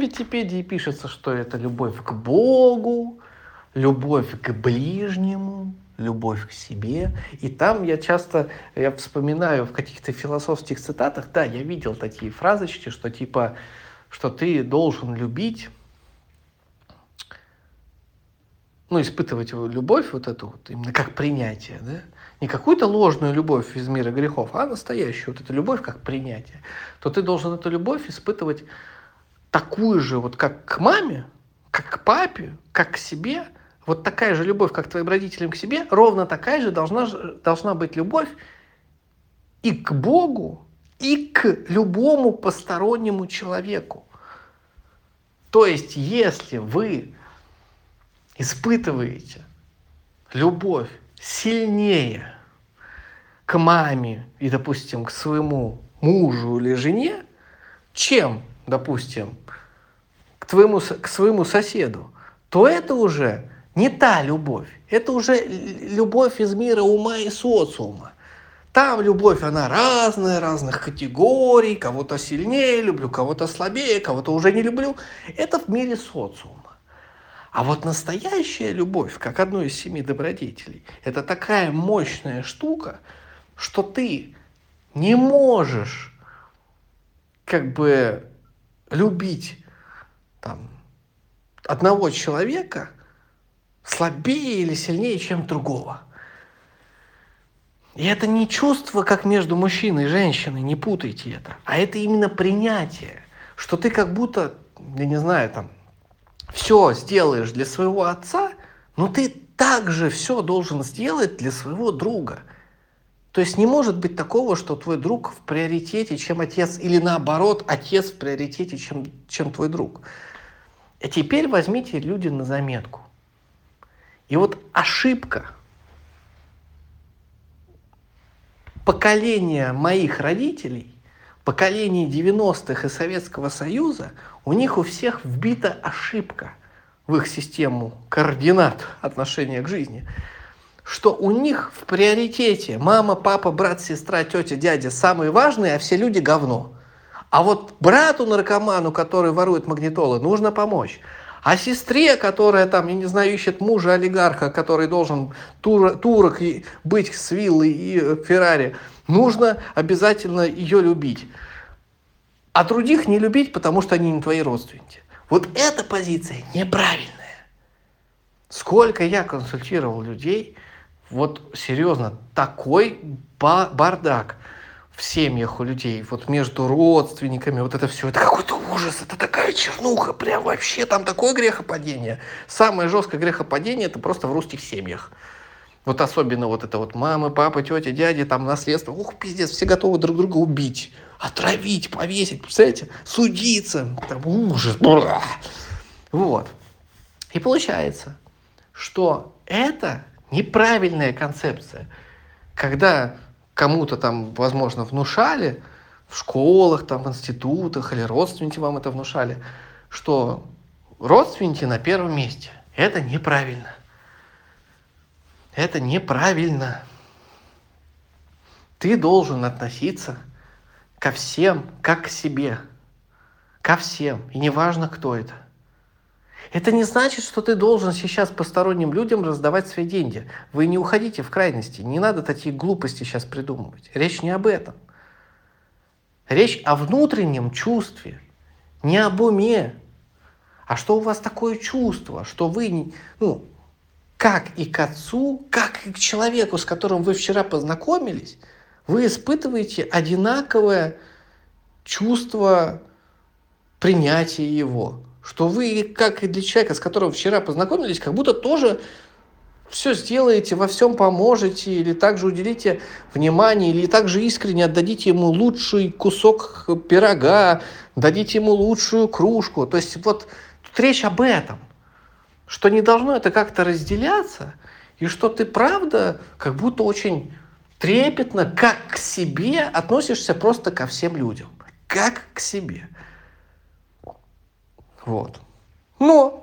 Википедии пишется, что это любовь к Богу, любовь к ближнему, любовь к себе. И там я часто, я вспоминаю в каких-то философских цитатах, да, я видел такие фразочки, что типа, что ты должен любить, ну, испытывать любовь вот эту вот, именно как принятие, да, не какую-то ложную любовь из мира грехов, а настоящую, вот эту любовь как принятие, то ты должен эту любовь испытывать такую же, вот как к маме, как к папе, как к себе – вот такая же любовь, как твоим родителям к себе, ровно такая же должна, должна быть любовь и к Богу, и к любому постороннему человеку. То есть, если вы испытываете любовь сильнее к маме и, допустим, к своему мужу или жене, чем, допустим, к, твоему, к своему соседу, то это уже не та любовь. Это уже любовь из мира ума и социума. Там любовь, она разная, разных категорий, кого-то сильнее люблю, кого-то слабее, кого-то уже не люблю. Это в мире социума. А вот настоящая любовь, как одно из семи добродетелей, это такая мощная штука, что ты не можешь как бы любить там, одного человека – слабее или сильнее, чем другого. И это не чувство, как между мужчиной и женщиной, не путайте это, а это именно принятие, что ты как будто, я не знаю, там, все сделаешь для своего отца, но ты также все должен сделать для своего друга. То есть не может быть такого, что твой друг в приоритете, чем отец, или наоборот, отец в приоритете, чем, чем твой друг. И теперь возьмите люди на заметку. И вот ошибка поколения моих родителей, поколения 90-х и Советского Союза, у них у всех вбита ошибка в их систему координат отношения к жизни, что у них в приоритете мама, папа, брат, сестра, тетя, дядя самые важные, а все люди говно. А вот брату наркоману, который ворует магнитолы, нужно помочь. А сестре, которая там, я не знаю, ищет мужа олигарха, который должен тур, турок и быть с виллой и э, Феррари, нужно обязательно ее любить. А других не любить, потому что они не твои родственники. Вот эта позиция неправильная. Сколько я консультировал людей, вот серьезно, такой бардак в семьях у людей, вот между родственниками, вот это все, это какой-то ужас, это такая чернуха, прям вообще там такое грехопадение. Самое жесткое грехопадение это просто в русских семьях. Вот особенно вот это вот мама, папа, тетя, дяди, там наследство. Ух, пиздец, все готовы друг друга убить, отравить, повесить, представляете, судиться. Там ужас. Бра. Вот. И получается, что это неправильная концепция. Когда кому-то там, возможно, внушали, в школах, там, в институтах, или родственники вам это внушали, что родственники на первом месте. Это неправильно. Это неправильно. Ты должен относиться ко всем, как к себе. Ко всем. И неважно, кто это. Это не значит, что ты должен сейчас посторонним людям раздавать свои деньги. Вы не уходите в крайности. Не надо такие глупости сейчас придумывать. Речь не об этом. Речь о внутреннем чувстве, не об уме. А что у вас такое чувство, что вы, ну, как и к отцу, как и к человеку, с которым вы вчера познакомились, вы испытываете одинаковое чувство принятия его что вы, как и для человека, с которым вчера познакомились, как будто тоже все сделаете, во всем поможете, или также уделите внимание, или также искренне отдадите ему лучший кусок пирога, дадите ему лучшую кружку. То есть вот тут речь об этом, что не должно это как-то разделяться, и что ты правда как будто очень трепетно, как к себе относишься просто ко всем людям, как к себе. Вот. Но